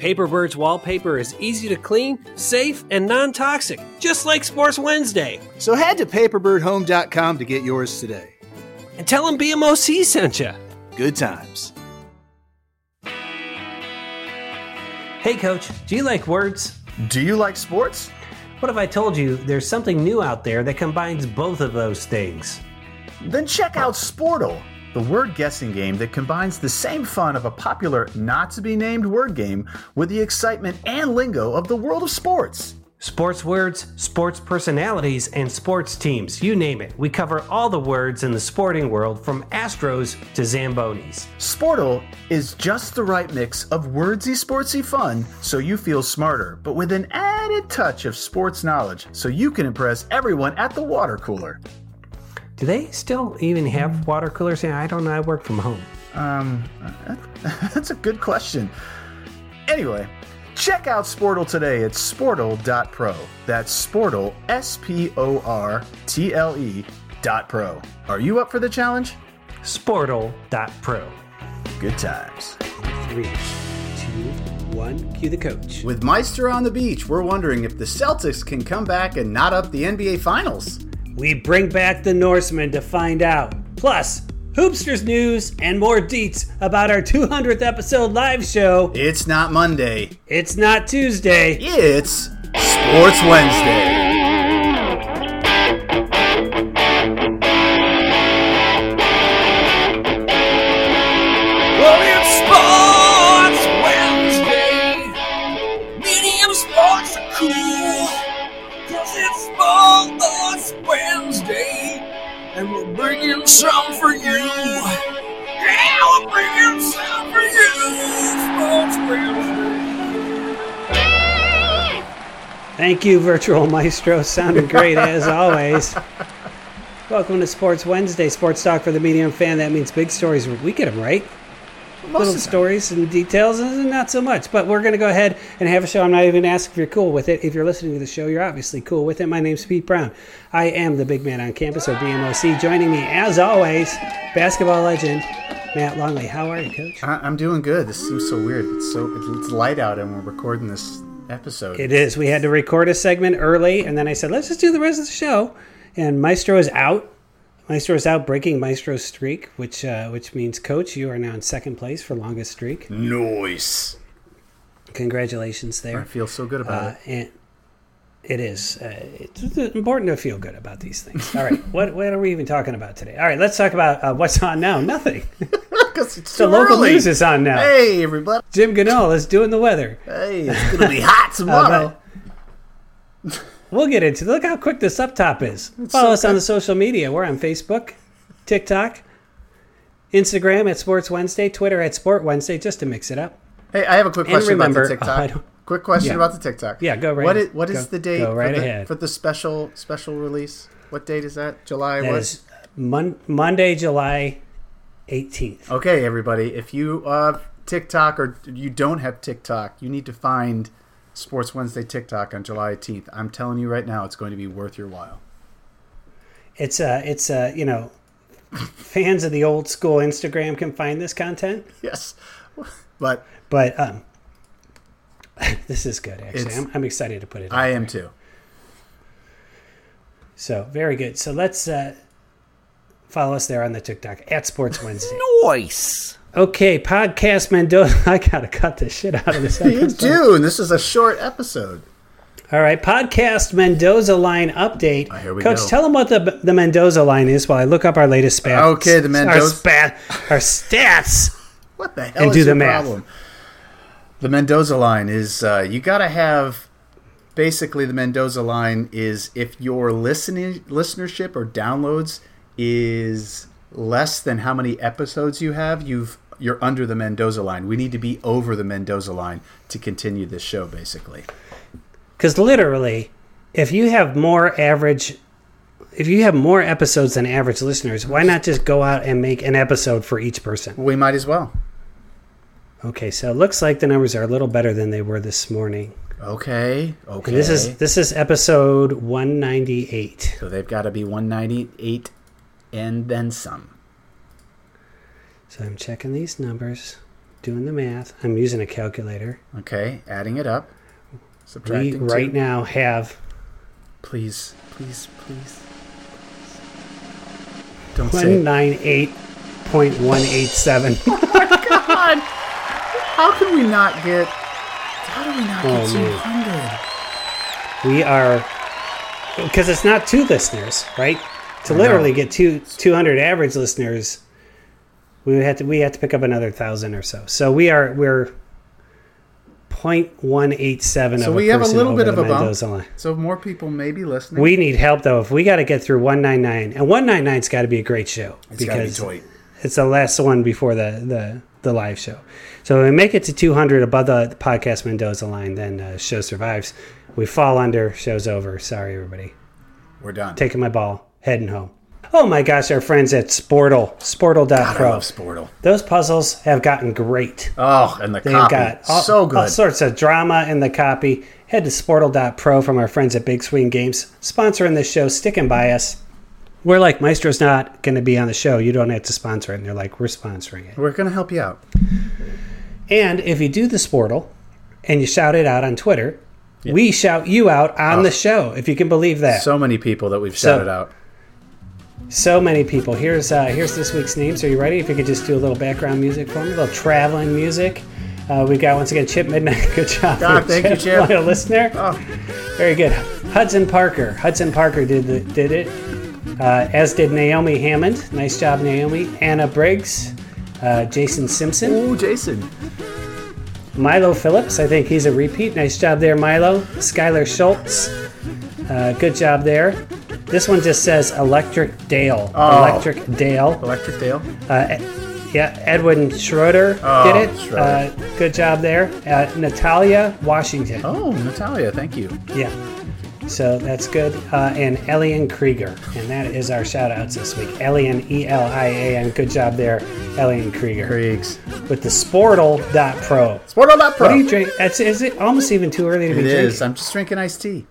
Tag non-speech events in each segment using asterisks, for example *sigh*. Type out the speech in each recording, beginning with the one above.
Paperbird's wallpaper is easy to clean, safe, and non toxic, just like Sports Wednesday. So head to paperbirdhome.com to get yours today. And tell them BMOC sent you. Good times. Hey, Coach, do you like words? Do you like sports? What if I told you there's something new out there that combines both of those things? Then check out Sportle, the word guessing game that combines the same fun of a popular, not to be named word game with the excitement and lingo of the world of sports. Sports words, sports personalities, and sports teams. You name it. We cover all the words in the sporting world from Astros to Zambonis. Sportle is just the right mix of wordsy, sportsy fun so you feel smarter, but with an added touch of sports knowledge so you can impress everyone at the water cooler. Do they still even have water coolers? I don't know. I work from home. Um, *laughs* that's a good question. Anyway, check out Sportle today at sportle.pro. That's Sportle, S P O R T L E dot pro. Are you up for the challenge? Sportle.pro. Good times. Three, two, one. Cue the coach. With Meister on the beach, we're wondering if the Celtics can come back and knot up the NBA Finals. We bring back the Norsemen to find out. Plus, Hoopsters news and more deets about our 200th episode live show. It's not Monday, It's not Tuesday. it's Sports Wednesday. For you. Yeah, we're bringing some for you. Thank you, Virtual Maestro. Sounded great as always. Welcome to Sports Wednesday, sports talk for the medium fan. That means big stories. We get them right. Little stories and details, and not so much. But we're going to go ahead and have a show. I'm not even asking if you're cool with it. If you're listening to the show, you're obviously cool with it. My name's Pete Brown. I am the big man on campus, or BMOC. Joining me, as always, basketball legend Matt Longley. How are you, Coach? I- I'm doing good. This seems so weird. It's so it's light out, and we're recording this episode. It is. We had to record a segment early, and then I said, let's just do the rest of the show. And Maestro is out. Maestro is out, breaking Maestro's streak, which uh, which means, Coach, you are now in second place for longest streak. Nice. Congratulations there. I feel so good about Uh, it. and it is. Uh, it's important to feel good about these things. All right, what what are we even talking about today? All right, let's talk about uh, what's on now. Nothing. *laughs* Because it's The local early. news is on now. Hey, everybody. Jim Ganol is doing the weather. Hey, it's gonna be hot *laughs* tomorrow. We'll get into it. Look how quick this up top is. Follow so us on the social media. We're on Facebook, TikTok, Instagram at Sports Wednesday, Twitter at Sport Wednesday, just to mix it up. hey, I have a quick And question remember- about the *laughs* TikTok. don't- quick question Yeah. about the TikTok. Yeah, go right What ahead. is, what is Go- the date right for, the, for the special special release? What date is that? July That what? is Mon- Monday, July 18th. Okay, everybody, if you have TikTok or you don't have TikTok, you need to find Sports Wednesday TikTok on July 18th. I'm telling you right now, it's going to be worth your while. It's uh, it's uh, you know, fans of the old school Instagram can find this content, Yes, but but um, *laughs* this is good. Actually, I'm, I'm excited to put it. out I there. am too. So very good. So let's uh, follow us there on the TikTok at Sports Wednesday. Noise. Okay, podcast Mendoza. *laughs* I gotta cut the shit out of this. *laughs* You do, and this is a short episode. All right, podcast Mendoza line update. Oh, here we Coach, go. tell them what the the Mendoza line is while I look up our latest stats. Okay, the Mendoza- Our, spat, our stats *laughs* What the hell And is do the math. problem? The Mendoza line is uh, you got to have. Basically, the Mendoza line is if your listening listenership or downloads is less than how many episodes you have, you've you're under the Mendoza line. We need to be over the Mendoza line to continue this show. Basically, Because literally, if you have more average, if you have more episodes than average listeners, why not just go out and make an episode for each person? we might as well. Okay, so it looks like the numbers are a little better than they were this morning. Okay, okay. And this is this is episode 198. so they've got to be 198 and then some. So I'm checking these numbers, doing the math. I'm using a calculator. Okay, adding it up, Subtracting. We right two. now have Please, please, please. Don't say. it. 198.187. *laughs* *laughs* God, how can we not get? How do we not Oh, get man. 200? we are because it's not two listeners, right? To literally get two 200 average listeners, we would have to we have to pick up another thousand or so. So we are we're 0.187 So of we a have a little bit of the a bump. Line. So more people may be listening. We need help though. If we got to get through 199, and 199's got to be a great show it's got to be because it's the last one before the the the live show. So when we make it to 200 above the, the podcast Mendoza line, then uh, show survives. We fall under, show's over. Sorry, everybody. We're done. Taking my ball, heading home. Oh my gosh, our friends at Sportle, God, I Sportle.pro. love Sportle. Those puzzles have gotten great. Oh, and the They've copy, got all, so all sorts of drama in the copy. Head to Sportle.pro from our friends at Big Swing Games, sponsoring this show, sticking by us. We're like, Maestro's not going to be on the show. You don't have to sponsor it. And they're like, we're sponsoring it. We're gonna help you out. And if you do the Sportle and you shout it out on Twitter, we shout you out on oh. the show, if you can believe that. So many people that we've So- shouted out. So many people. Here's uh, here's this week's names. Are you ready? If you could just do a little background music for me, a little traveling music. Uh, we got once again Chip Midnight. *laughs* Good job, God, thank you, Chip. *laughs* Loyal listener. Oh, Very good. Hudson Parker. Hudson Parker did the, did it, uh, as did Naomi Hammond. Nice job, Naomi. Anna Briggs. Uh, Jason Simpson. Ooh, Jason. Milo Phillips, I think he's a repeat. Nice job there, Milo. Skylar Schultz, uh, good job there. This one just says Electric Dale. Oh. Electric Dale. Electric Dale. Uh, yeah, Edwin Schroeder Oh, did it. Schroeder. Uh, good job there. Uh, Natalia Washington. Oh, Natalia, thank you. Yeah. So that's good. Uh, and Elian Krieger. And that is our shout outs this week. Elian, E L I A N. Good job there, Elian Krieger. Kriegs. With the Sportle.pro. Sportle.pro. What do you drink? That's, is it almost even too early to be It drinking? is. I'm just drinking iced tea.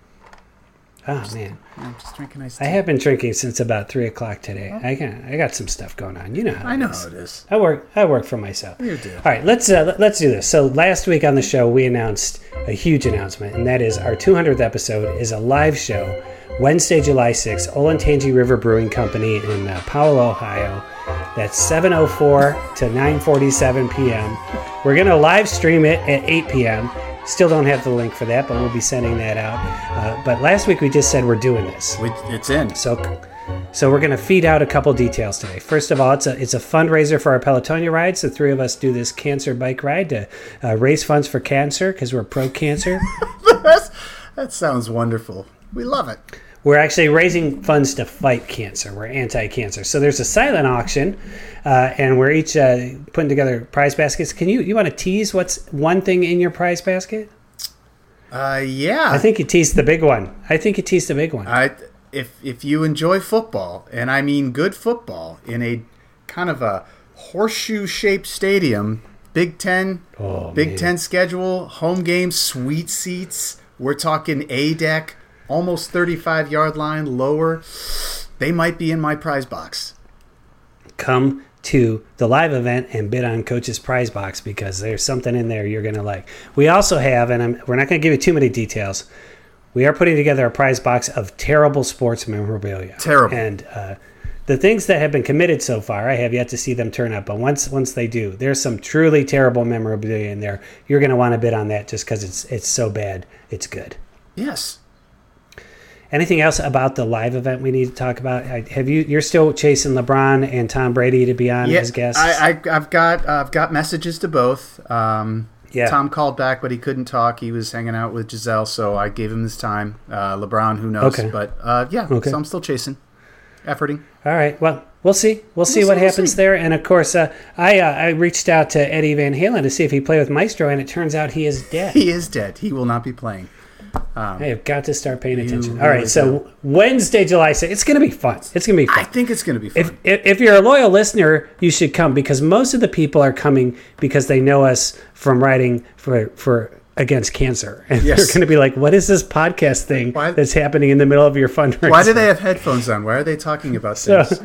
Oh man, I'm just drinking iced I have been drinking since about three o'clock today. I got I got some stuff going on. You know how I it know is. how it is. I work I work for myself. You do. All right, let's uh, let- let's do this. So last week on the show, we announced a huge announcement, and that is our 200th episode is a live show, Wednesday, July 6th, Olentangy River Brewing Company in uh, Powell, Ohio. That's 7:04 to 9:47 p.m. We're gonna live stream it at 8 p.m. Still don't have the link for that, but we'll be sending that out. Uh, but last week we just said we're doing this. We, it's in. So, so we're going to feed out a couple details today. First of all, it's a it's a fundraiser for our Pelotonia rides. The three of us do this cancer bike ride to uh, raise funds for cancer because we're pro cancer. *laughs* That sounds wonderful. We love it. we're actually raising funds to fight cancer. We're anti-cancer. So there's a silent auction, uh, and we're each uh, putting together prize baskets. Can you you want to tease what's one thing in your prize basket? Uh, yeah. I think you teased the big one. I think you teased the big one. I if if you enjoy football, and I mean good football, in a kind of a horseshoe shaped stadium, Big Ten, Oh, Big man. Ten schedule, home games, sweet seats. We're talking A deck, almost thirty five yard line, lower. They might be in my prize box. come to the live event and bid on coach's prize box because there's something in there you're going to like we also have and I'm, we're not going to give you too many details we are putting together a prize box of terrible sports memorabilia Terrible. and uh, the things that have been committed so far i have yet to see them turn up but once once they do there's some truly terrible memorabilia in there you're going to want to bid on that just because it's it's so bad it's good Yes. anything else about the live event we need to talk about? Have you? You're still chasing LeBron and Tom Brady to be on as guests. I, I, I've got uh, I've got messages to both. Um, Yeah. Tom called back, but he couldn't talk. He was hanging out with Gisele, so I gave him his time. Uh, LeBron, who knows? Okay. But uh, yeah, Okay. so I'm still chasing, efforting. All right. Well, we'll see. We'll see see, what we'll happens see. there. And of course, uh, I uh, I reached out to Eddie Van Halen to see if he played with Maestro, and it turns out he is dead. He is dead. He will not be playing. I have got to start paying attention. All right. So Wednesday, July 6th. It's going to be fun. It's going to be fun. I think it's going to be fun. If, if, if you're a loyal listener, you should come because most of the people are coming because they know us from writing for for against cancer, *laughs* and Yes. they're going to be like, "What is this podcast thing Why- that's happening in the middle of your fundraiser?" Why do they have headphones on? Why are they talking about So, things?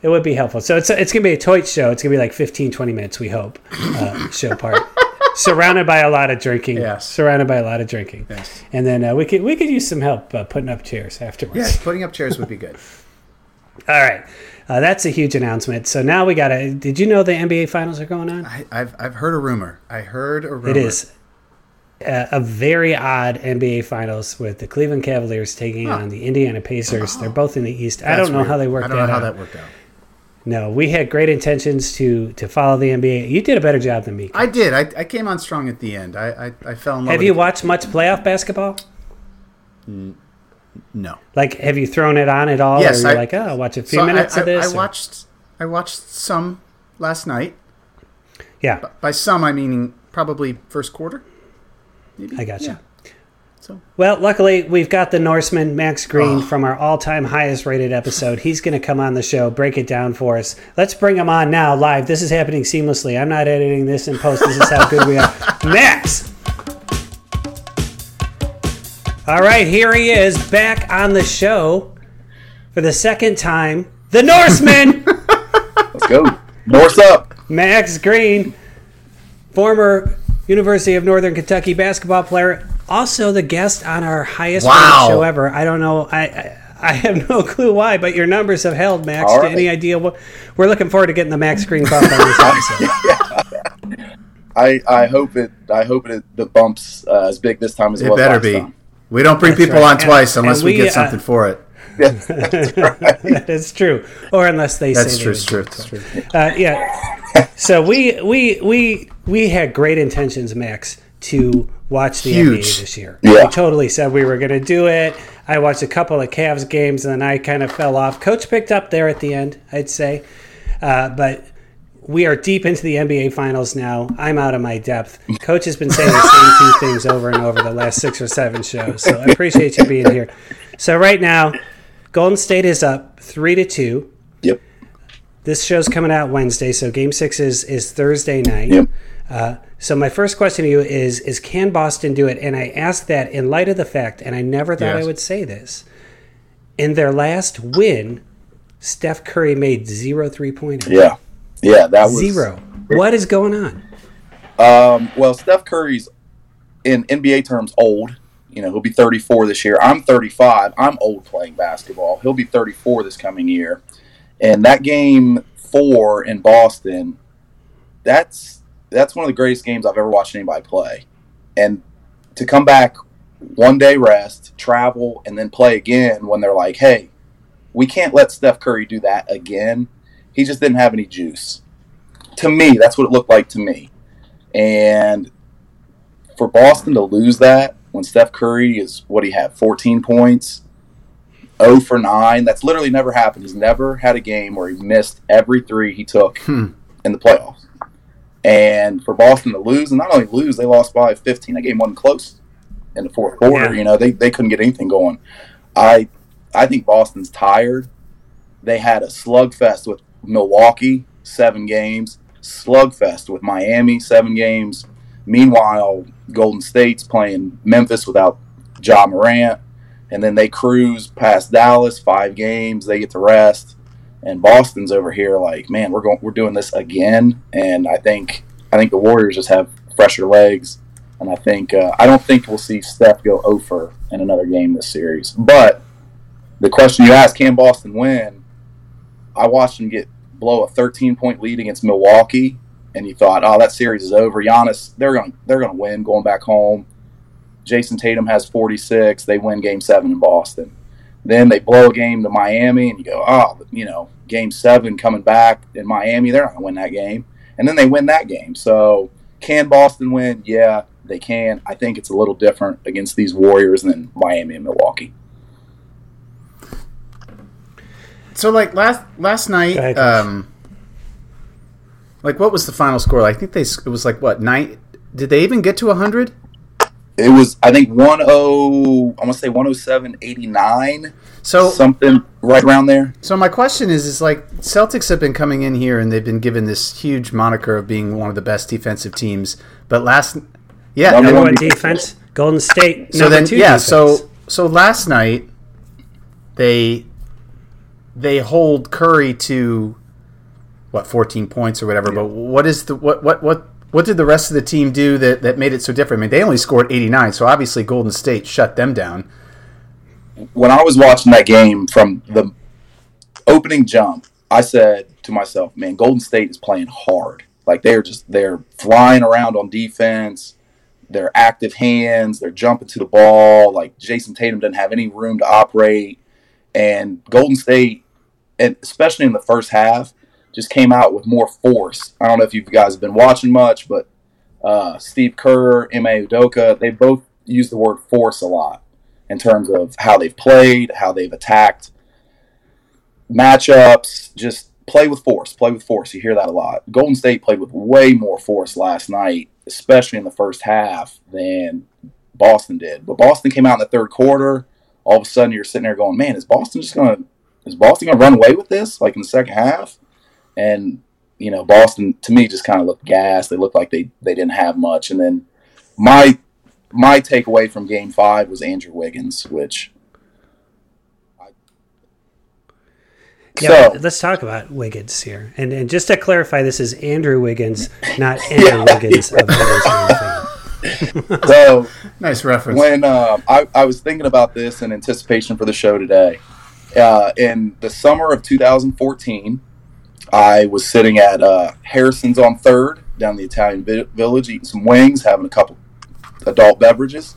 it would be helpful. So it's it's going to be a toy show. It's going to be like 15, 20 minutes, we hope, uh, show part. *laughs* Surrounded by a lot of drinking. Yes. Surrounded by a lot of drinking. Yes. And then uh, we could we could use some help uh, putting up chairs afterwards. Yes, putting up chairs would be good. *laughs* All right. Uh, that's a huge announcement. So now we got to. Did you know the NBA finals are going on? I, I've I've heard a rumor. I heard a rumor. It is a, a very odd NBA finals with the Cleveland Cavaliers taking on the Indiana Pacers. They're both in the East. I don't know weird. how they worked I don't that know how out. that worked out. No, we had great intentions to to follow the NBA. You did a better job than me. I did. I, I came on strong at the end. I I, I fell in love. Have with you it. watched much playoff basketball? No. Like, have you thrown it on at all? Yes, or I- like, oh, I'll watch a few So minutes I, of this. I, I or- watched I watched some last night. yeah, By some, I mean probably first quarter. Maybe. I got you. Yeah. So Well, luckily, we've got the Norseman, Max Green, Oh. from our all time highest rated episode. He's going to come on the show, break it down for us. Let's bring him on now, live. This is happening seamlessly. I'm not editing this in post. This is how good we are. *laughs* Max! All right, here he is, back on the show for the second time. The Norseman, *laughs* Let's go. Norse up. Max Green, former University of Northern Kentucky basketball player, also the guest on our highest Wow. rated show ever. I don't know. I, I I have no *laughs* clue why, but your numbers have held, Max. All right. Any idea what? We're looking forward to getting the Max Green bump on this *laughs* episode. I, I hope it I hope it the bumps uh, as big this time as it, it was better last be. time. We don't bring That's people right. on twice unless we, we, get uh, something for it. *laughs* that is true, or unless they That's say true. they true. True. Uh, yeah. So we we we we had great intentions, Max, to watch the Huge. NBA this year. Yeah. We totally said we were going to do it. I watched a couple of Cavs games, and then I kind of fell off. Coach picked up there at the end, I'd say, uh, but. We are deep into the NBA finals now. I'm out of my depth. Coach has been saying the same two things over and over the last six or seven shows. So I appreciate you being here. So right now, Golden State is up three to two. Yep. This show's coming out Wednesday, so Game Six is is Thursday night. Yep. Uh, so my first question to you is: Is can Boston do it? And I ask that in light of the fact, and I never thought I would say this. In their last win, Steph Curry made zero three pointers. Yeah. Yeah, that was Zero. What is going on? Um, well, Steph Curry's in NBA terms old. You know, he'll be 34 this year. I'm 35. I'm old playing basketball. He'll be 34 this coming year. And that game four in Boston, that's that's one of the greatest games I've ever watched anybody play. And to come back one day rest, travel, and then play again when they're like, hey, we can't let Steph Curry do that again. He just didn't have any juice. To me, that's what it looked like to me. And for Boston to lose that when Steph Curry is what he had 14 points, 0 for 9, that's literally never happened. He's never had a game where he missed every three he took Hmm. in the playoffs. And for Boston to lose, and not only lose, they lost by 15. That game wasn't close in the fourth quarter. Yeah. You know, they, they couldn't get anything going. I I think Boston's tired. They had a slugfest with Milwaukee, seven games. Slugfest with Miami, seven games. Meanwhile, Golden State's playing Memphis without Ja Morant, and then they cruise past Dallas, five games. They get to rest, and Boston's over here like, man, we're going, we're doing this again. And I think, I think the Warriors just have fresher legs, and I think, uh, I don't think we'll see Steph go over in another game this series. But the question you asked, can Boston win? I watched them get blow a 13 point lead against Milwaukee, and you thought, oh, that series is over. Giannis, they're going to they're going to win going back home. Jayson Tatum has 46. They win game seven in Boston. Then they blow a game to Miami, and you go, oh, you know, game seven coming back in Miami, they're not going to win that game. And then they win that game. So can Boston win? Yeah, they can. I think it's a little different against these Warriors than Miami and Milwaukee. So like last last night, Go ahead, Josh. um, like what was the final score? I think they it was like what nine? Did they even get to hundred? It was, I think, 10, I want to say 107, 89, So something right around there. so my question is is like Celtics have been coming in here and they've been given this huge moniker of being one of the best defensive teams, but last yeah, Number Number one defense. defense, Golden State. so number then two yeah, defense. so so last night they they hold Curry to what 14 points or whatever, but what is the what what what what did the rest of the team do that, that made it so different? I mean, they only scored 89, so obviously Golden State shut them down. when I was watching that game from the opening jump, I said to myself, "Man, Golden State is playing hard. Like they're just they're flying around on defense. They're active hands. They're jumping to the ball. Like Jayson Tatum doesn't have any room to operate, and Golden State, and especially in the first half, just came out with more force. I don't know if you guys have been watching much, but uh, Steve Kerr, Ime Udoka, they both use the word force a lot in terms of how they've played, how they've attacked matchups. Just play with force, play with force. You hear that a lot. Golden State played with way more force last night, especially in the first half, than Boston did. But Boston came out in the third quarter. All of a sudden, you're sitting there going, "Man, is Boston just gonna is Boston gonna run away with this?" Like in the second half, and you know, Boston to me just kind of looked gassed. They looked like they they didn't have much. And then my my takeaway from Game Five was Andrew Wiggins, which. Yeah, so let's talk about Wiggins here. And, and just to clarify, this is Andrew Wiggins, *laughs* not Andrew Yeah. Wiggins of Wiggins. *laughs* so Nice reference. when uh, I, I was thinking about this in anticipation for the show today, uh, in the summer of 2014, I was sitting at uh, Harrison's on Third down the Italian vi- Village, eating some wings, having a couple adult beverages.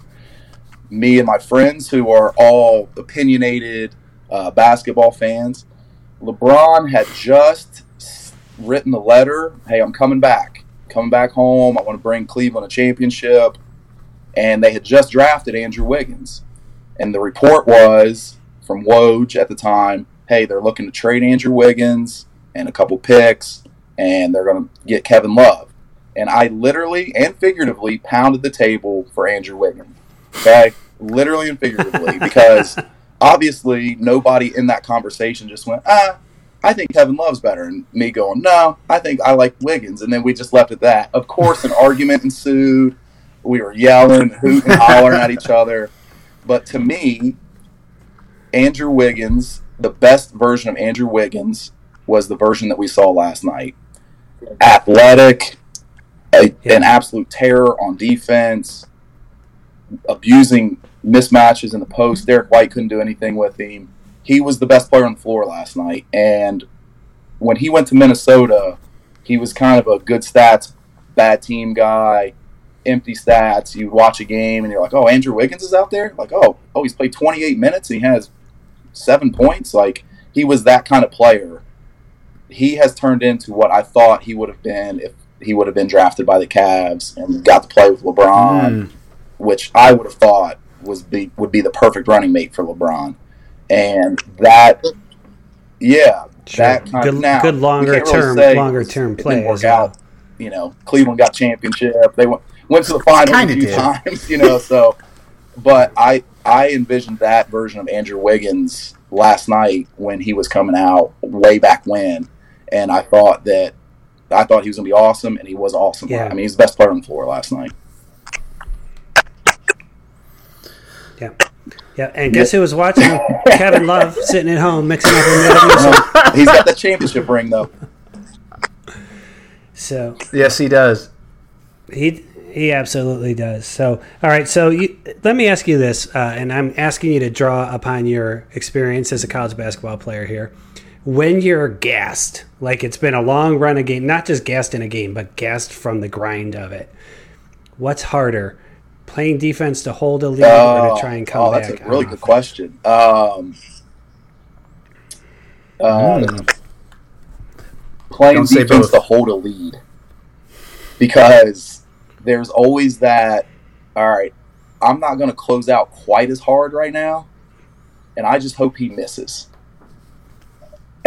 Me and my friends, who are all opinionated uh, basketball fans, LeBron had just written the letter, "Hey, I'm coming back, coming back home. I want to bring Cleveland a championship." and they had just drafted Andrew Wiggins. And the report was from Woj at the time, hey, they're looking to trade Andrew Wiggins and a couple picks, and they're going to get Kevin Love. And I literally and figuratively pounded the table for Andrew Wiggins. Okay? literally and figuratively, *laughs* because obviously nobody in that conversation just went, ah, I think Kevin Love's better. And me going, no, I think I like Wiggins. And then we just left it at that. Of course, an argument ensued. We were yelling, hooting, hollering at each other. But to me, Andrew Wiggins, the best version of Andrew Wiggins was the version that we saw last night. Athletic, a, an absolute terror on defense, abusing mismatches in the post. Derrick White couldn't do anything with him. He was the best player on the floor last night. And when he went to Minnesota, he was kind of a good stats, bad team guy, empty stats. You watch a game and you're like, oh, Andrew Wiggins is out there? Like, oh, oh, he's played 28 minutes and he has seven points. Like, he was that kind of player. He has turned into what I thought he would have been if he would have been drafted by the Cavs and got to play with LeBron, Mm. which I would have thought was be would be the perfect running mate for LeBron. And that, yeah, Sure. that kind Good- of now good longer really term- longer term play work well. out. You know, Cleveland got championship. They went went to the finals a few did. times. You know, so but I I envisioned that version of Andrew Wiggins last night when he was coming out way back when, and I thought that I thought he was gonna be awesome, and he was awesome. Yeah. I mean, he's the best player on the floor last night. Yeah. Yeah. And guess who was watching *laughs* Kevin Love sitting at home mixing up a he's got the championship ring though. *laughs* So Yes, he does. He he absolutely does. So, all right. So, you, let me ask you this, uh, and I'm asking you to draw upon your experience as a college basketball player here. When you're gassed, like it's been a long run of game, not just gassed in a game, but gassed from the grind of it. What's harder, Playing defense to hold a lead or to try and come oh, back. that's a really good offense? question. Um, uh, Playing Don't defense to hold a lead because there's always that. All right, I'm not going to close out quite as hard right now, and I just hope he misses.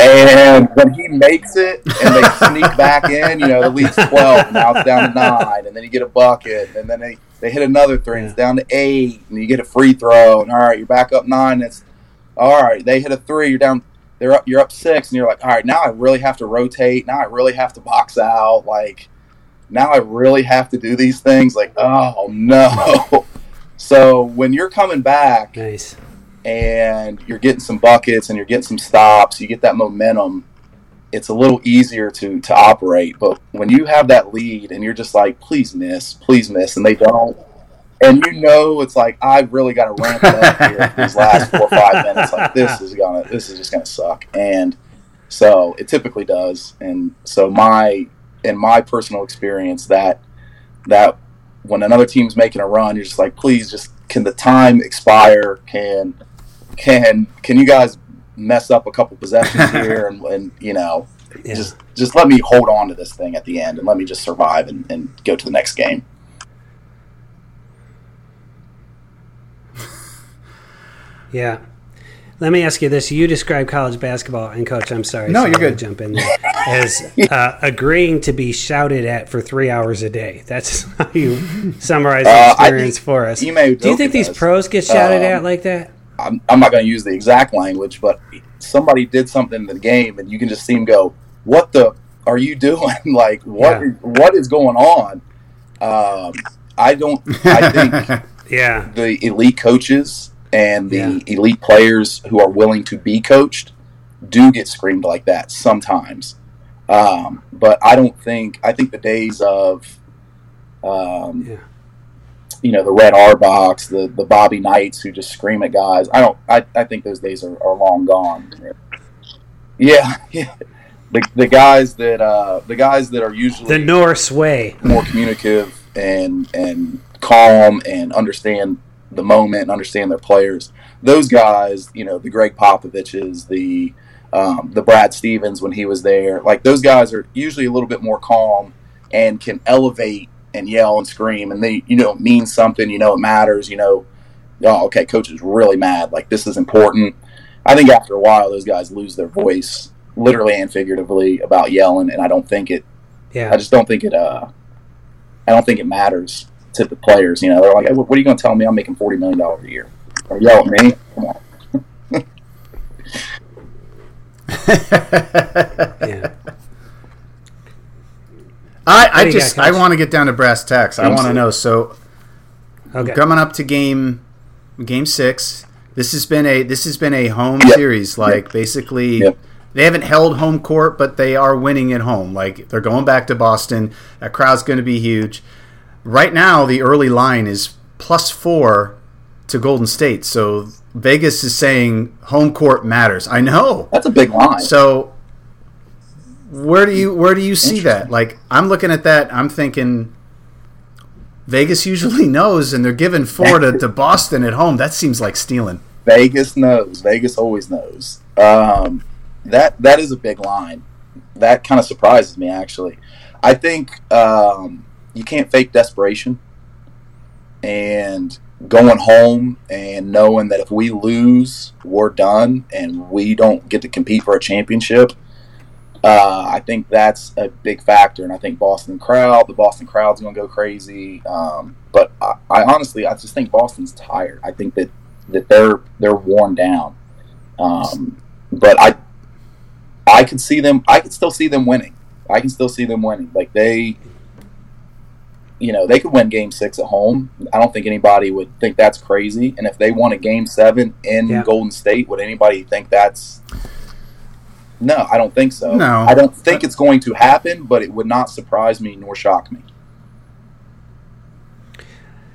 And when he makes it and they *laughs* sneak back in, you know, the lead's 12, now it's down to 9, and then you get a bucket, and then they, they hit another three, and it's down to 8, and you get a free throw, and all right, you're back up 9, it's all right, they hit a 3, you're down, they're up, you're up 6, and you're like, all right, now I really have to rotate, now I really have to box out, like, now I really have to do these things, like, oh no. *laughs* So when you're coming back, Nice. And you're getting some buckets and you're getting some stops, you get that momentum, it's a little easier to to operate. But when you have that lead and you're just like, please miss, please miss, and they don't, and you know it's like I've really got to ramp it up here these last four or five minutes. Like this is gonna, this is just gonna suck, and so it typically does. And so my, in my personal experience, that that when another team's making a run, you're just like, please, just can the time expire? Can can can you guys mess up a couple possessions *laughs* here and, and you know Yeah. just just let me hold on to this thing at the end and let me just survive and, and go to the next game. *laughs* Yeah. Let me ask you this: You describe college basketball, and coach, I'm sorry, No, so you're I'll good. Jump in there as *laughs* uh, agreeing to be shouted at for three hours a day. That's how you summarize the Uh, I experience think for us. Ime Do you think these does. pros get shouted Um, at like that? I'm, I'm not going to use the exact language, but somebody did something in the game, and you can just see him go, "What the are you doing? *laughs* like what Yeah. is- what is going on?" Um, I don't. I think *laughs* Yeah. the elite coaches and the Yeah. elite players who are willing to be coached do get screamed like that sometimes. Um, but I don't think I think the days of um, Yeah. You know the red R box, the the Bobby Knights who just scream at guys. I don't. I, I think those days are, are long gone. Yeah, *laughs* yeah. The, the guys that uh, the guys that are usually The Norse way. more communicative and and calm and understand the moment and understand their players. Those guys, you know, the Gregg Popoviches, the um, the Brad Stevens when he was there, like those guys are usually a little bit more calm and can elevate and yell and scream, and they you know mean something, you know it matters, you know, oh okay, coach is really mad, like this is important. I think after a while, those guys lose their voice, literally and figuratively, about yelling, and I don't think it Yeah. I just don't think it. Uh, I don't think it matters to the players. You know, they're like, hey, "What are you going to tell me? I'm making forty million dollars a year." Or yell at me? Come on. *laughs* yeah. I, I just I want to get down to brass tacks. I want to know. So Okay. coming up to game game six, this has been a this has been a home Yep. series. Like basically, Yep. they haven't held home court, but they are winning at home. Like they're going back to Boston. That crowd's going to be huge. Right now, the early line is plus four to Golden State. So Vegas is saying home court matters. I know. That's a big line. So where do you where do you see that? Like I'm looking at that, I'm thinking Vegas usually *laughs* knows and they're giving four to, to *laughs* Boston at home. That seems like stealing. Vegas knows. Vegas always knows. Um, that that is a big line. That kind of surprises me actually. I think um, you can't fake desperation and going home and knowing that if we lose, we're done and we don't get to compete for a championship. Uh, I think that's a big factor, and I think Boston crowd, the Boston crowd's going to go crazy. Um, but I, I honestly, I just think Boston's tired. I think that that they're they're worn down. Um, but I I could see them. I could still see them winning. I can still see them winning. Like they, you know, they could win Game Six at home. I don't think anybody would think that's crazy. And if they won a Game Seven in Yeah. Golden State, would anybody think that's? No, I don't think so. No. I don't think it's going to happen. But it would not surprise me nor shock me.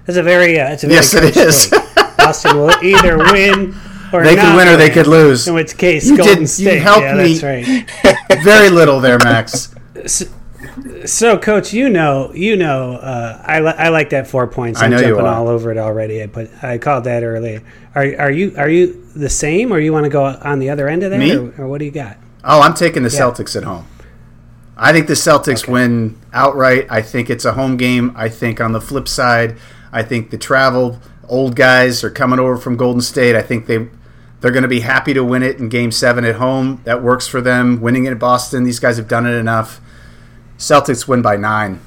It's a very, uh, it's a very Yes, it coach Boston will *laughs* either win or They not could win or they could lose. In which case, You Golden didn't- you helped yeah, me. that's right. *laughs* Very little there, Max. S- So, coach, you know, you know, uh, I, li- I like that four points. I I'm know you jumping are. all over it already. I put I called that earlier. Are are you are you the same, or you want to go on the other end of that, Me? or, or what do you got? Oh, I'm taking the Celtics at home. I think the Celtics win outright. I think it's a home game. I think on the flip side, I think the travel old guys are coming over from Golden State. I think they they're going to be happy to win it in Game Seven at home. That works for them. Winning it in Boston, these guys have done it enough. Celtics win by nine.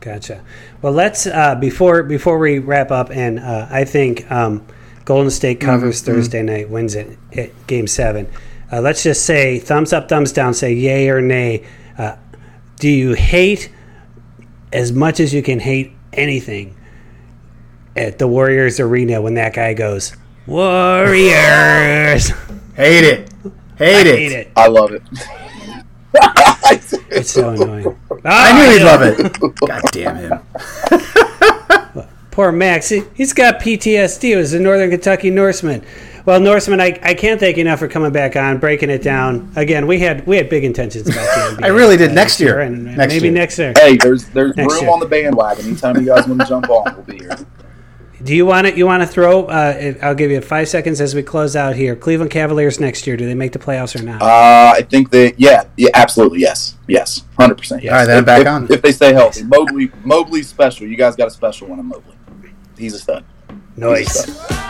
Gotcha. Well, let's uh, before before we wrap up, and uh, I think um, Golden State covers Thursday night, wins it at Game Seven. Uh, let's just say thumbs up, thumbs down. Say yay or nay. Uh, do you hate as much as you can hate anything at the Warriors arena when that guy goes Warriors? *laughs* Hate it. Hate I it. hate it. I love it. It's so annoying. *laughs* I knew he'd love it. God damn him. *laughs* Poor Max. He, he's got PTSD. He was a Northern Kentucky Norseman. Well, Norseman, I, I can't thank you enough for coming back on, breaking it down. Again, we had we had big intentions about the *laughs* NBA. I really did. uh, Next year. and Next maybe year. next year. Hey, there's there's Next room year. on the bandwagon. Anytime you guys want to *laughs* jump on, we'll be here. Do you want to you want to throw? Uh, I'll give you five seconds as we close out here. Cleveland Cavaliers next year. Do they make the playoffs or not? Uh, I think they. yeah, yeah, absolutely yes, yes, hundred percent. Yes. All right, then if, back if- on. If they stay healthy, Mobley, Mobley's special. You guys got a special one on Mobley. He's a stud. He's a Nice.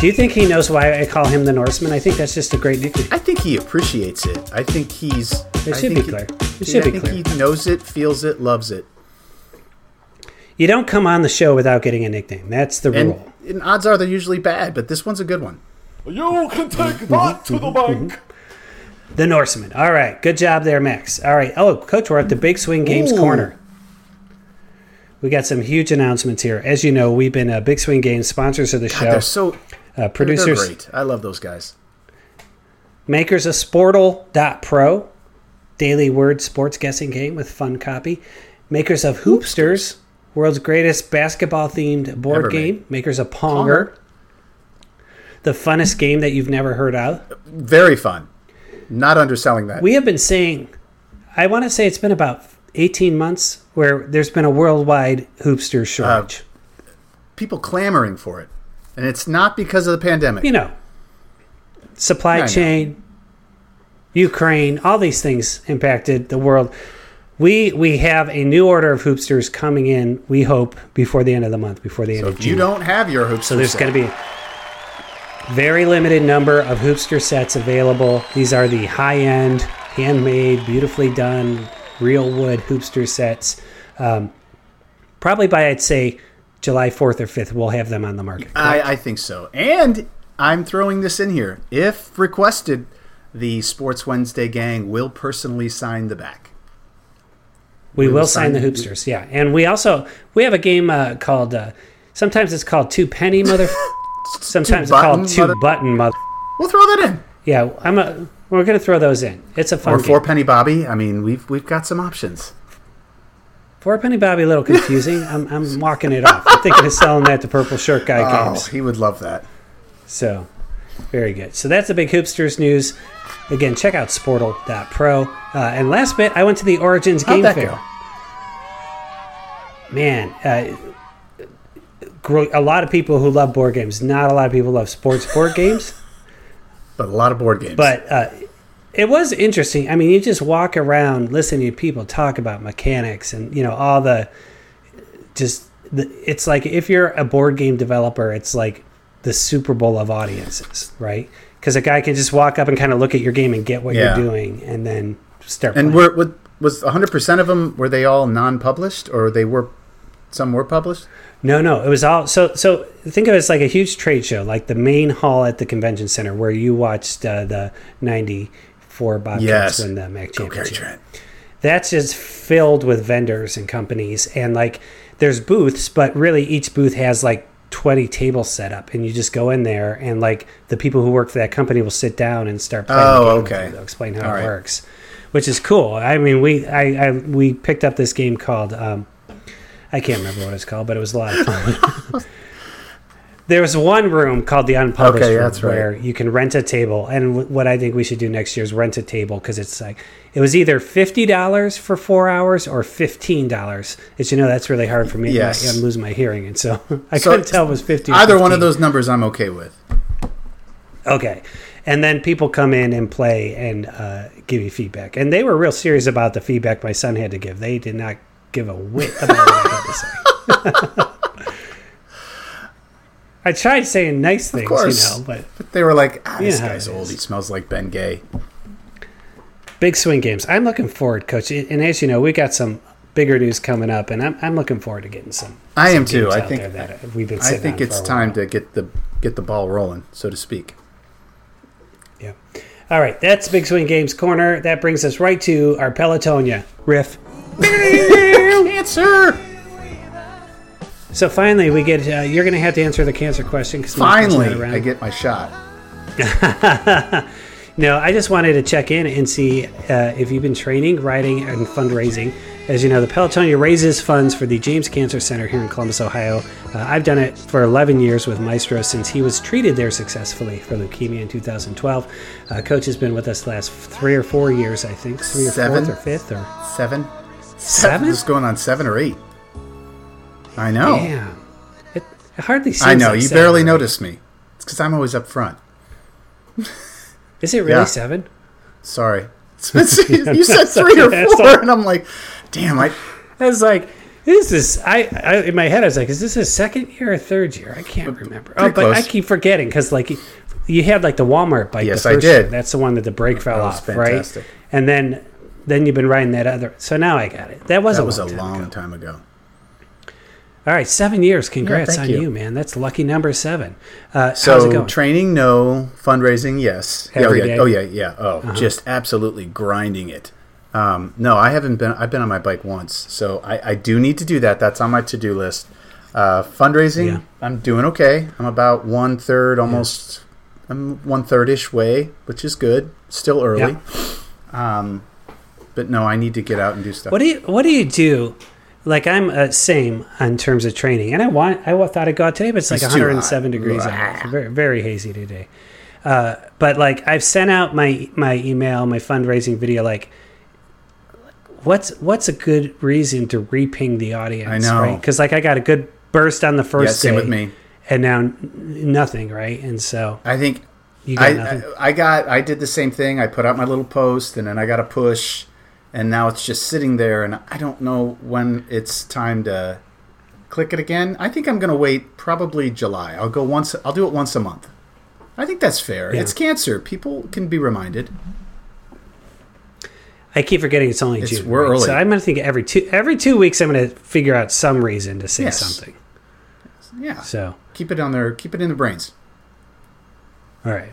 Do you think he knows why I call him the Norseman? I think that's just a great nickname. I think he appreciates it. I think he's. It I should think be he- clear. It yeah, should I be think clear. he knows it, feels it, loves it. You don't come on the show without getting a nickname. That's the And, rule. and odds are they're usually bad, but this one's a good one. You can take that to the bank. *laughs* The Norseman. All right. Good job there, Max. All right. Oh, Coach, we're at the Big Swing Games Ooh. Corner. We got some huge announcements here. As you know, we've been a Big Swing Games sponsors of the God, show, they're so uh, they're producers, great. I love those guys. makers of Sportle.pro, daily word sports guessing game with fun copy, makers of Hoopsters, world's greatest basketball themed board Ever game, made. makers of Ponger, the funnest game that you've never heard of. Very fun. Not underselling that. We have been saying, I want to say it's been about 18 months where there's been a worldwide hoopster shortage. People clamoring for it, and it's not because of the pandemic. you know, supply I know. chain, Ukraine, all these things impacted the world. We we have a new order of hoopsters coming in. We hope before the end of the month, before the end so of if you don't have your hoopster. So there's going to be a very limited number of hoopster sets available. These are the high-end, handmade, beautifully done, real wood hoopster sets. Um, probably by I'd say July 4th or 5th, we'll have them on the market. I, I think so. And I'm throwing this in here. If requested, the Sports Wednesday gang will personally sign the back. We, We will will sign the sign- hoopsters, yeah. And we also we have a game uh, called uh, sometimes it's called two penny mother. *laughs* sometimes it's called two mother- button mother. We'll throw that in. Yeah, I'm a. We're gonna throw those in. It's a fun Or game. four penny Bobby. I mean, we've we've got some options. Four penny Bobby, a little confusing. *laughs* I'm, I'm walking it off. I'm thinking of selling that to Purple Shirt Guy Oh, games. he would love that. So, very good. So that's the big hoopsters news. Again, check out Sportle.pro. Uh, and last bit, I went to the Origins How'd Game that Fair. go? Man, uh, a lot of people who love board games. Not a lot of people love sports board games. *laughs* But a lot of board games. But uh, it was interesting. I mean, you just walk around listening to people talk about mechanics and you know all the just. The, it's like if you're a board game developer, it's like the Super Bowl of audiences, right? Because a guy can just walk up and kind of look at your game and get what Yeah. you're doing, and then start. and playing. were what, was 100 percent of them were they all non-published or they were some were published? No, no, it was all so. So think of it as like a huge trade show, like the main hall at the convention center where you watched uh, the '94 Bobcats Yes. win the MAC Go Gary championship. Trent. that's just filled with vendors and companies and like there's booths but really each booth has like 20 tables set up and you just go in there and like the people who work for that company will sit down and start playing Oh, the game okay. you. they'll explain how All it right. works which is cool i mean we I, I we picked up this game called um i can't remember what it's called but it was a lot of fun *laughs* There's one room called the unpublished Okay, room right. where you can rent a table. And w- what I think we should do next year is rent a table because it's like it was either fifty dollars for four hours or fifteen dollars. As you know, that's really hard for me. Yes. I'm losing my hearing, and so *laughs* I So couldn't tell it was fifty. Or Either one of those numbers I'm okay with. Okay. And then people come in and play and uh, give you feedback. And they were real serious about the feedback my son had to give. They did not give a whit about what I had to say. *laughs* *laughs* I tried saying nice things, of course. you know, but But they were like, ah, this guy's old. He smells like Ben Gay. big swing games. I'm looking forward, Coach. And as you know, we got some bigger news coming up, and I'm, I'm looking forward to getting some. I am too. I think that we've been I think it's time to get the get the ball rolling, so to speak. Yeah. All right, that's Big Swing Games Corner. That brings us right to our Pelotonia riff. Answer. So finally, we get. Uh, you're going to have to answer the cancer question because Finally, I get my shot. *laughs* No, I just wanted to check in and see uh, if you've been training, writing, and fundraising. As you know, the Pelotonia raises funds for the James Cancer Center here in Columbus, Ohio. Uh, I've done it for 11 years with Maestro since he was treated there successfully for leukemia in 2012. Uh, Coach has been with us the last three or four years, I think, three or Seven? or fifth or Seven. Seven? This is going on seven or eight. I know. damn. It, it hardly seems. I know. like you seven barely notice me. It's because I'm always up front. *laughs* Is it really Yeah. seven? Sorry. *laughs* *laughs* you said three or four, and I'm like, damn. I I was like, is this? I, I in my head I was like, is this his second year or third year? I can't remember. Oh, but I keep forgetting because like you had like the Walmart bike. Yes, the I did. year. That's the one that the brake fell off, fantastic. right? And then then you've been riding that other. So now I got it. That was that a was a long, time long ago. time ago. All right, seven years. Congrats thank on you. you. man. That's lucky number seven. Uh, how's it So going? training, no. Fundraising, yes. Yeah, oh Every yeah. day? Uh-huh. Oh yeah, yeah. Oh, just absolutely grinding it. Um, no, I haven't been. I've been on my bike once, so I, I do need to do that. That's on my to do list. Uh, fundraising, Yeah. I'm doing okay. I'm about one third, almost. I'm one third ish way, which is good. Still early. Um, but no, I need to get out and do stuff. What do you What do you do? Like I'm uh, same in terms of training, and I want I thought I'd go out today, but it's like It's too 107 hot. degrees out. It's very very hazy today. Uh, but like I've sent out my my email, my fundraising video. Like, what's what's a good reason to reping the audience? I know. right? Because like I got a good burst on the yeah, first same day, with me. and now n- nothing, right? And so I think you got I, nothing. I I got I did the same thing. I put out my little post and then I got a push and now it's just sitting there and I don't know when it's time to click it again. I think I'm going to wait probably July. I'll go once I'll do it once a month. I think that's fair. Yeah. It's cancer. People can be reminded. I keep forgetting it's only It's- June. we're right? early. So I'm gonna think every two every two weeks I'm gonna figure out some reason to say Yes. something. Yeah. So. Keep it on there. Keep it in the brains. All right.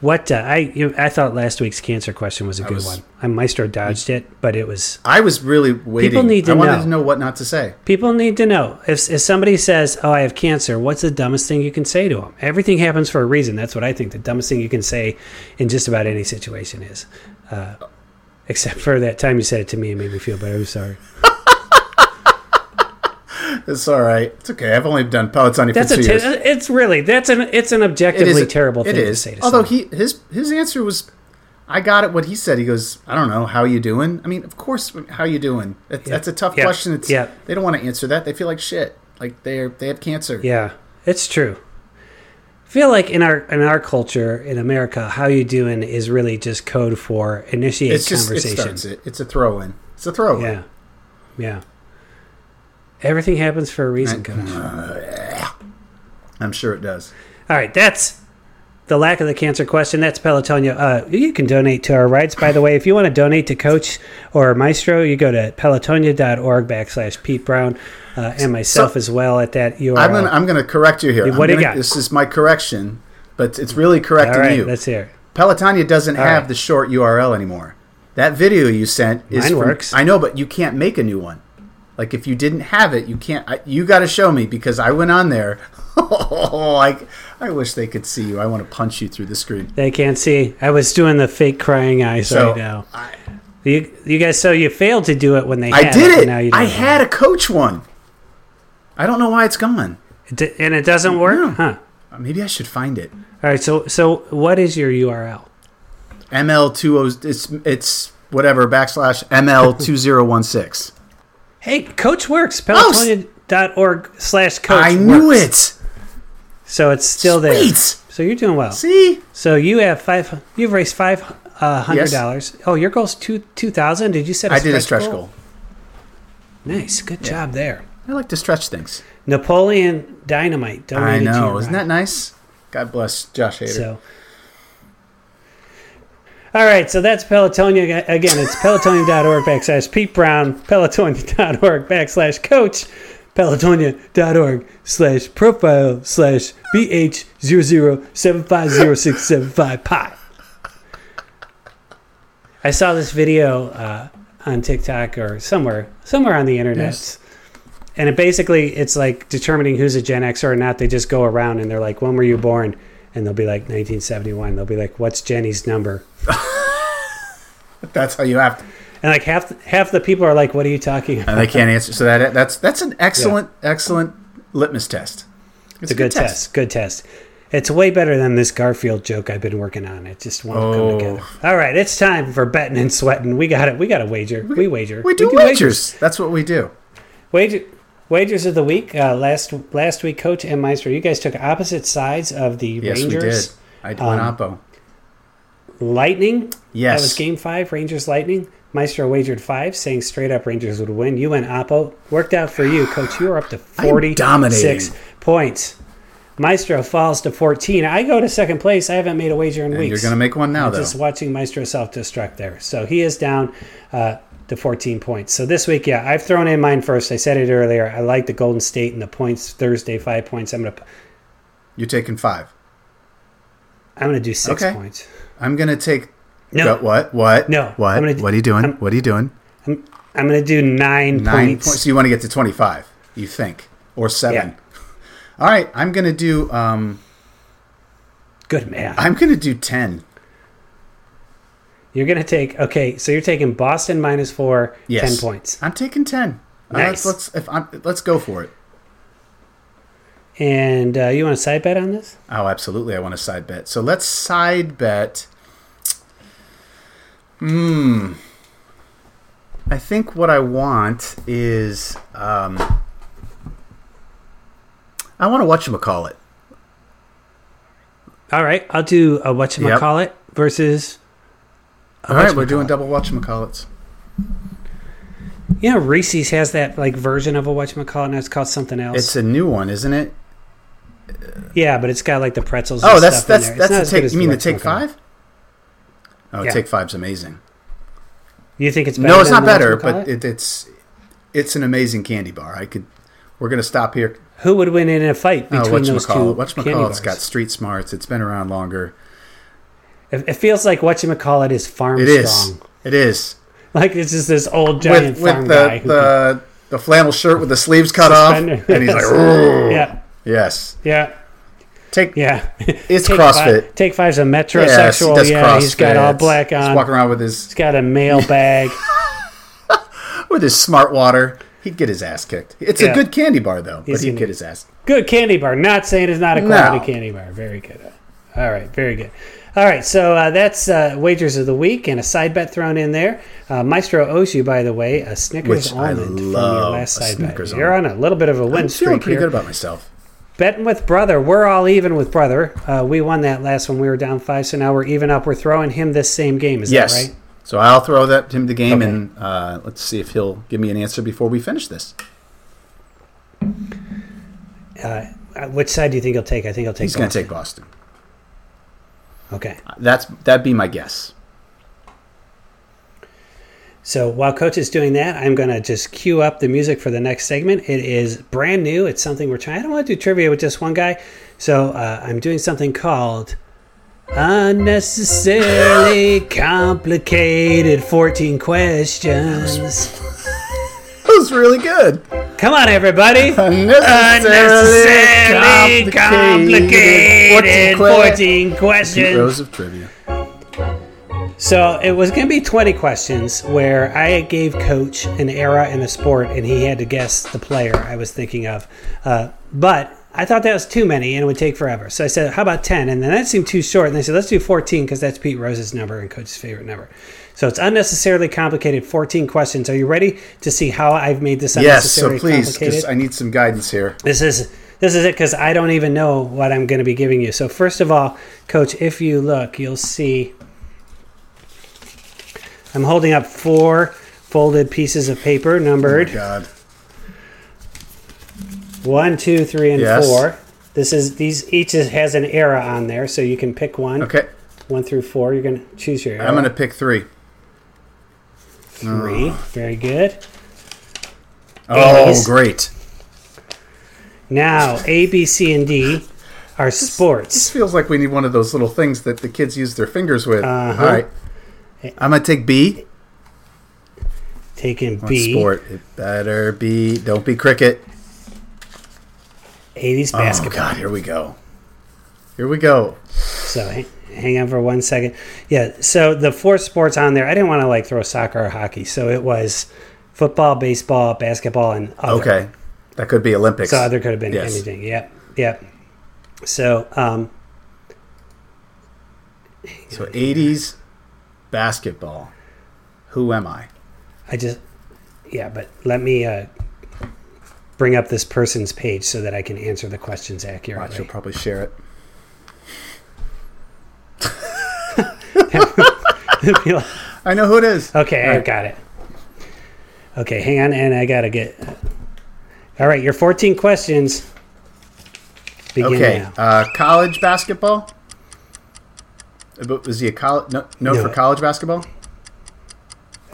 What uh, I you, I thought last week's cancer question was a good was- one. I Maestro dodged it, but it was I was really waiting. People need to I wanted know. to know what not to say. people need to know if if somebody says, "Oh, I have cancer," what's the dumbest thing you can say to them? Everything happens for a reason. That's what I think. The dumbest thing you can say in just about any situation is, uh, except for that time you said it to me and made me feel better. I'm sorry. *laughs* It's all right. It's okay. I've only done for That's a two te- years. it's really that's an it's an It objectively terrible thing to say to Although someone. he his his answer was, I got it. What he said. He goes, I don't know how you doing. I mean, of course, how you doing. That, That's a tough Yeah. question. It's, Yeah. They don't want to answer that. They feel like shit. Like they're they have cancer. Yeah, it's true. I feel like in our in our culture in America, how you doing is really just code for initiate It's just conversation. starts it. It's a throw in. It's a throw in. yeah, yeah. Everything happens for a reason. Coach. I'm sure it does. All right, that's the lack of the cancer question. That's Pelotonia. Uh, you can donate to our rides, by the way. If you want to donate to Coach or Maestro, you go to pelotonia.org backslash Pete Brown uh, and myself So- as well at that URL. I'm gonna I'm gonna correct you here. What do you got? This is my correction, but it's really correcting right, you. let's hear. Pelotonia doesn't All have right. the short URL anymore. That video you sent is Mine from- works. I know, but you can't make a new one. Like if you didn't have it, you can't. I, you got to show me because I went on there. *laughs* oh, I, I wish they could see you. I want to punch you through the screen. They can't see. I was doing the fake crying eyes So right now. I, You, you guys, so you failed to do it when they I had did it. it. Now you I had a coach one. I don't know why it's gone. it. It d- and it doesn't work, No. huh? Uh, Maybe I should find it. All right. So so what is your URL? ML two O. It's it's whatever backslash ML two zero one six. Hey, Coach Works, Pelotonia.org slash Coach I knew Works. it. So it's still there. So you're doing well. See, So you have five. You've raised five uh, hundred Yes. dollars. Oh, your goal's two two thousand. Did you set? I I did a stretch goal. Nice, good job there. I like to stretch things. Napoleon Dynamite. I donated to know. Isn't that nice? God bless Josh Hader. So. All right, so that's Pelotonia. Again, it's pelotonia.org backslash Pete Brown, pelotonia.org backslash coach, pelotonia.org slash profile slash BH00750675 pi. I saw this video uh, on TikTok or somewhere, somewhere on the internet. Yes. And it basically, it's like determining who's a Gen Xer or not. They just go around and they're like, when were you born? And they'll be like 1971. They'll be like, what's Jenny's number? *laughs* That's how you have to. And like half half the people are like, "What are you talking about?" And they can't answer. So that that's that's an excellent excellent litmus test. It's a good test. Good test. It's way better than this Garfield joke I've been working on. It just won't Oh. come together. All right, it's time for betting and sweating. We got it. We got a wager. We wager. We do wagers. That's what we do. Wager. Wagers of the week. Uh, last last week, Coach and Maestro, you guys took opposite sides of the Yes, Rangers. we did. I went Um, Oppo. Lightning. Yes. That was game five, Rangers Lightning. Maestro wagered five, saying straight up Rangers would win. You went Oppo. Worked out for you, Coach. You were up to I'm 46 points. Maestro falls to 14. I go to second place. I haven't made a wager in And weeks. you're going to make one now, I'm though. just watching Maestro self destruct there. So he is down uh, to 14 points. So this week, yeah, I've thrown in mine first. I said it earlier. I like the Golden State and the points Thursday, five points. I'm going to You're taking five. I'm going to do six Okay. points. I'm going to take. No. Go- what? What? No, What? Do- what are you doing? I'm- what are you doing? I'm, I'm going to do nine, Nine points. points. So you want to get to 25, you think? Or seven? Yeah. *laughs* All right. I'm going to do. Um, Good man. I'm going to do 10. You're going to take, okay, so you're taking Boston minus four, Yes. 10 points. I'm taking 10. Uh, Nice. let's let's if I'm, let's go for it. And uh, you want a side bet on this? Oh, absolutely. I want a side bet. So let's side bet. Hmm. I think what I want is um, I want to watch him call it. All right, I'll do a whatchamacallit versus. All right, we're doing double whatchamacallits. You know, Reese's has that like version of a whatchamacallit, and it's called something else. It's a new one, isn't it? yeah, but it's got like the pretzels. Oh, and Oh, that's stuff that's in there. That's the take. You mean the take five? Oh, Yeah. take five's amazing. You think it's better? No, it's not better, but it, it's it's an amazing candy bar. I could. We're gonna stop here. who would win in a fight Oh, between those two whatchamacallit. candy Whatchamacallit's bars? got street smarts. It's been around longer. It, it feels like what whatchamacallit is farm It is. strong. It is. Like it's just this old giant With, farm with guy. the, who the the flannel shirt with the sleeves cut off, and he's like. *laughs* "Ooh." yeah, yes. yeah, Take yeah. *laughs* it's Take CrossFit. Five, take five's a Yes, he metrosexual. yeah, he's got all black He's on. walking around with his He's got a mail bag. *laughs* with his smart water. He'd get his ass kicked. It's Yeah. a good candy bar though, He's but he'd get his ass. Good candy bar. Not saying it's not a quality No. candy bar. Very good. All right, very good. All right, so uh, that's uh, wagers of the week and a side bet thrown in there. Uh, Maestro owes you, by the way, a Snickers Which I almond from your last side Snickers bet. You're on a little bit of a win I'm feeling streak pretty here. good about myself. Betting with brother. We're all even with brother. Uh, we won that last one. We were down five, so now we're even up. We're throwing him this same game. Is yes. that right? So I'll throw that to him the game, Okay. and uh, let's see if he'll give me an answer before we finish this. Uh, which side do you think he'll take? I think he'll take. He's going to take Boston. Okay. That's that'd be my guess. So while Coach is doing that, I'm going to just cue up the music for the next segment. It is brand new. It's something we're trying. I don't want to do trivia with just one guy. So uh, I'm doing something called Unnecessarily Complicated 14 Questions. *laughs* That was really good. Come on, everybody. Unnecessarily Unnecessarily complicated 14 questions. Rows of trivia. So it was going to be 20 questions where I gave Coach an era in a sport and he had to guess the player I was thinking of. Uh, but I thought that was too many and it would take forever. So I said, how about 10? And then that seemed too short. And they said, let's do 14 because that's Pete Rose's number and coach's favorite number. So it's unnecessarily complicated. 14 questions. Are you ready to see how I've made this unnecessarily complicated? Yes, so please, complicated? because I need some guidance here. This is this is it because I don't even know what I'm going to be giving you. So first of all, Coach, if you look, you'll see I'm holding up four folded pieces of paper Oh my numbered God. one, two, three, and Yes. four. This is these each is, has an era on there, so you can pick one. Okay, One through four. You're gonna choose your era. I'm going to pick three. Three. Very good. Oh, A's. great. Now A, B, C, and D are This sports. This feels like we need one of those little things that the kids use their fingers with. Uh-huh. All right. I'm going to take B. Taking What B. sport? It better be. Don't be cricket. 80s Oh, basketball. Oh god. Here we go. Here we go. So hang, on for one second. Yeah. So the four sports on there, I didn't want to like throw soccer or hockey, so it was football, baseball, basketball, and other. Okay. That could be Olympics. So other could have been Yes. anything. Yep. Yep. So um, So 80s basketball. Who am I? I just yeah, but let me uh, bring up this person's page so that I can answer the questions Watch, accurately. you'll probably share it. *laughs* I know who it is. okay, All I right. got it. Okay, hang on, and I gotta get. All right, your 14 questions. Begin Okay. now. Uh, college basketball. But was he a college? No, no, No. for college basketball.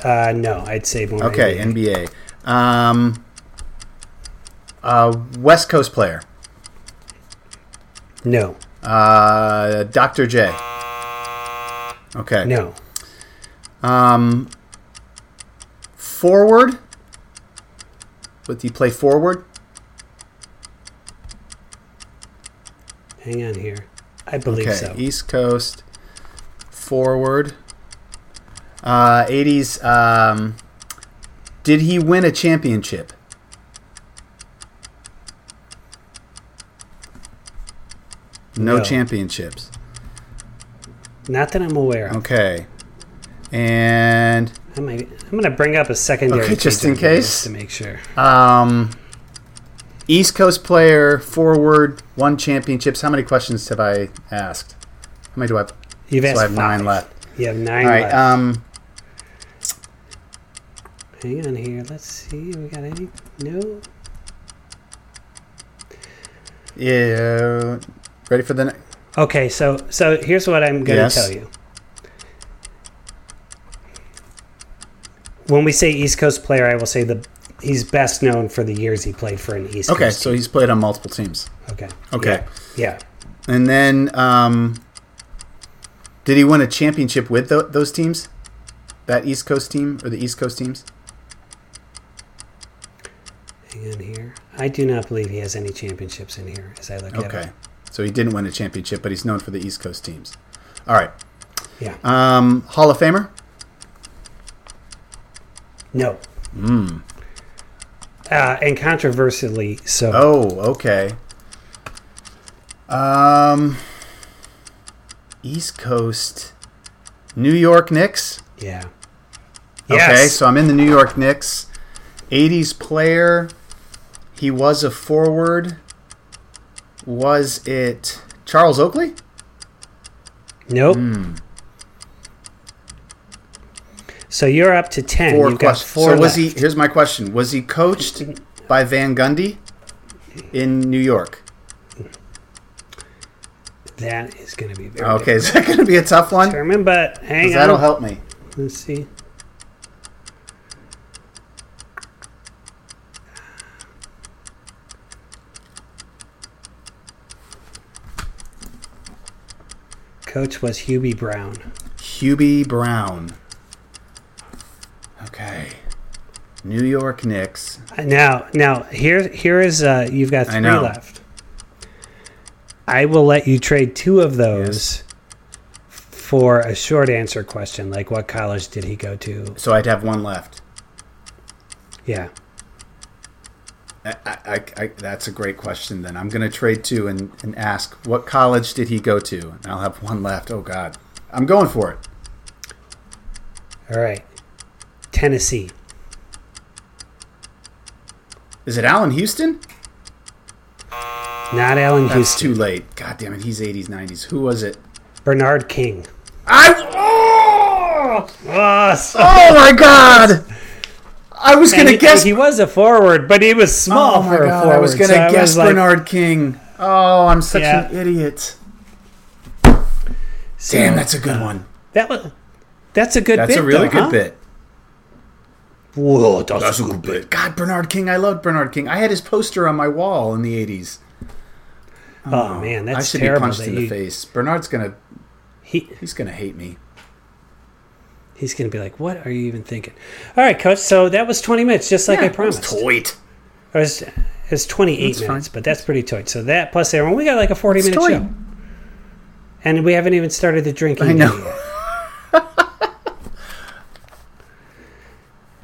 Uh, no, I'd say more. Okay, NBA. NBA. Um, uh, West Coast player. No, Uh, Dr. J. Okay. no, Um, forward. Would he play forward? hang on here. I believe Okay. so. East Coast forward. Uh, 80s. Um, did he win a championship? No, No. championships. Not that I'm aware of. Okay. And I might, I'm going to bring up a secondary. Okay, just in page on this case. to make sure. um, East Coast player, forward, won championships. How many questions have I asked? How many do I? Have? You've So asked I have nine left. You have nine All right. left. Um, hang on here. Let's see. We got any? No. yeah. Ready for the next? Okay, so so here's what I'm going to Yes. tell you. When we say East Coast player, I will say the he's best known for the years he played for an East Coast. Okay, Coast. so he's played on multiple teams. okay, Okay. yeah, And then, um, did he win a championship with tho- those teams? That East Coast team or the East Coast teams? Hang on here. I do not believe he has any championships in here. As I look at Okay. it. So he didn't win a championship, but he's known for the East Coast teams. All right. Yeah. Um, Hall of Famer? No. Hmm. Uh, and controversially, so Oh, okay. Um, East Coast, New York Knicks. yeah. Okay, so I'm in the New York Knicks. 80s player. He was a forward. Was it Charles Oakley? nope. Hmm. So you're up to ten. Four You've got questions. four So was he? Here's my question: Was he coached by Van Gundy in New York? That is going to be very Okay, is that going to be a tough one? determined, but hang on. that'll help me. Let's see. Coach was Hubie Brown. Hubie Brown. Okay. New York Knicks. Uh, Now, now here, here is uh, you've got I three know. left. I will let you trade two of those for a short answer question, like what college did he go to? So I'd have one left. Yeah, I, I, I, that's a great question. Then I'm going to trade two and, and ask what college did he go to? And I'll have one left. Oh God, I'm going for it. All right, Tennessee. Is it Allan Houston? Not Allen That's Houston. too late. God damn it, he's 80s, 90s. Who was it? Bernard King. I. Oh, Oh, *laughs* oh my God! I was gonna guess. he was a forward, but he was oh small oh my for a forward. I was gonna so guess was like- Bernard King. Oh, I'm such Yeah. an idiot. so, Damn, that's a good uh, one. that was. That's a good That's bit. a really though, good huh? bit. Whoa, that's, That's a good bit. God, Bernard King. I loved Bernard King. I had his poster on my wall in the 80s. Oh, man, I that's should terrible. be punched in the you- face. Bernard's gonna. He, He's gonna hate me. He's going to be like, "What are you even thinking?" All right, coach. So that was 20 minutes, just like I Yeah, was promised. Toit. It was, it was 28 That's minutes, fine. but that's pretty tight. So that plus everyone, we got like a 40 It's minute tight. show, and we haven't even started the drinking. I know. yet. *laughs*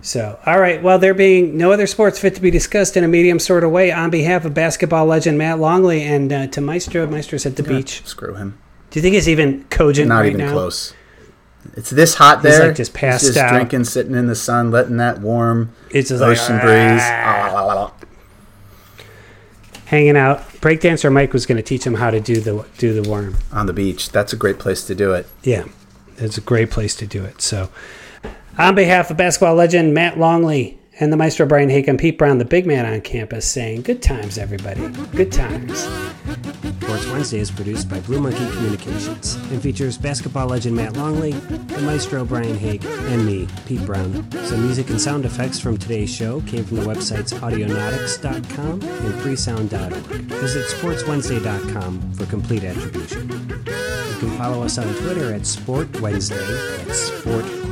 So, all right. Well, there being no other sports fit to be discussed in a medium sort of way, on behalf of basketball legend Matt Longley and uh, to Maestro, Maestro's at the beach. Screw him. Do you think he's even cogent Not right even now? close. It's this hot He's, there. like, just passed just out. drinking, sitting in the sun, letting that warm It's just like ocean breeze. "Ah." hanging out. Breakdancer Mike was going to teach him how to do the do the worm. on the beach. That's a great place to do it. Yeah, it's a great place to do it. So, on behalf of basketball legend Matt Longley and the Maestro Brian Hake and Pete Brown, the big man on campus, saying, Good times, everybody. Good times. Sports Wednesday is produced by Blue Monkey Communications and features basketball legend Matt Longley, the Maestro Brian Hake, and me, Pete Brown. Some music and sound effects from today's show came from the websites audionautix.com and freesound.org. Visit sportswednesday.com for complete attribution. You can follow us on Twitter at Sport Wednesday, that's Sport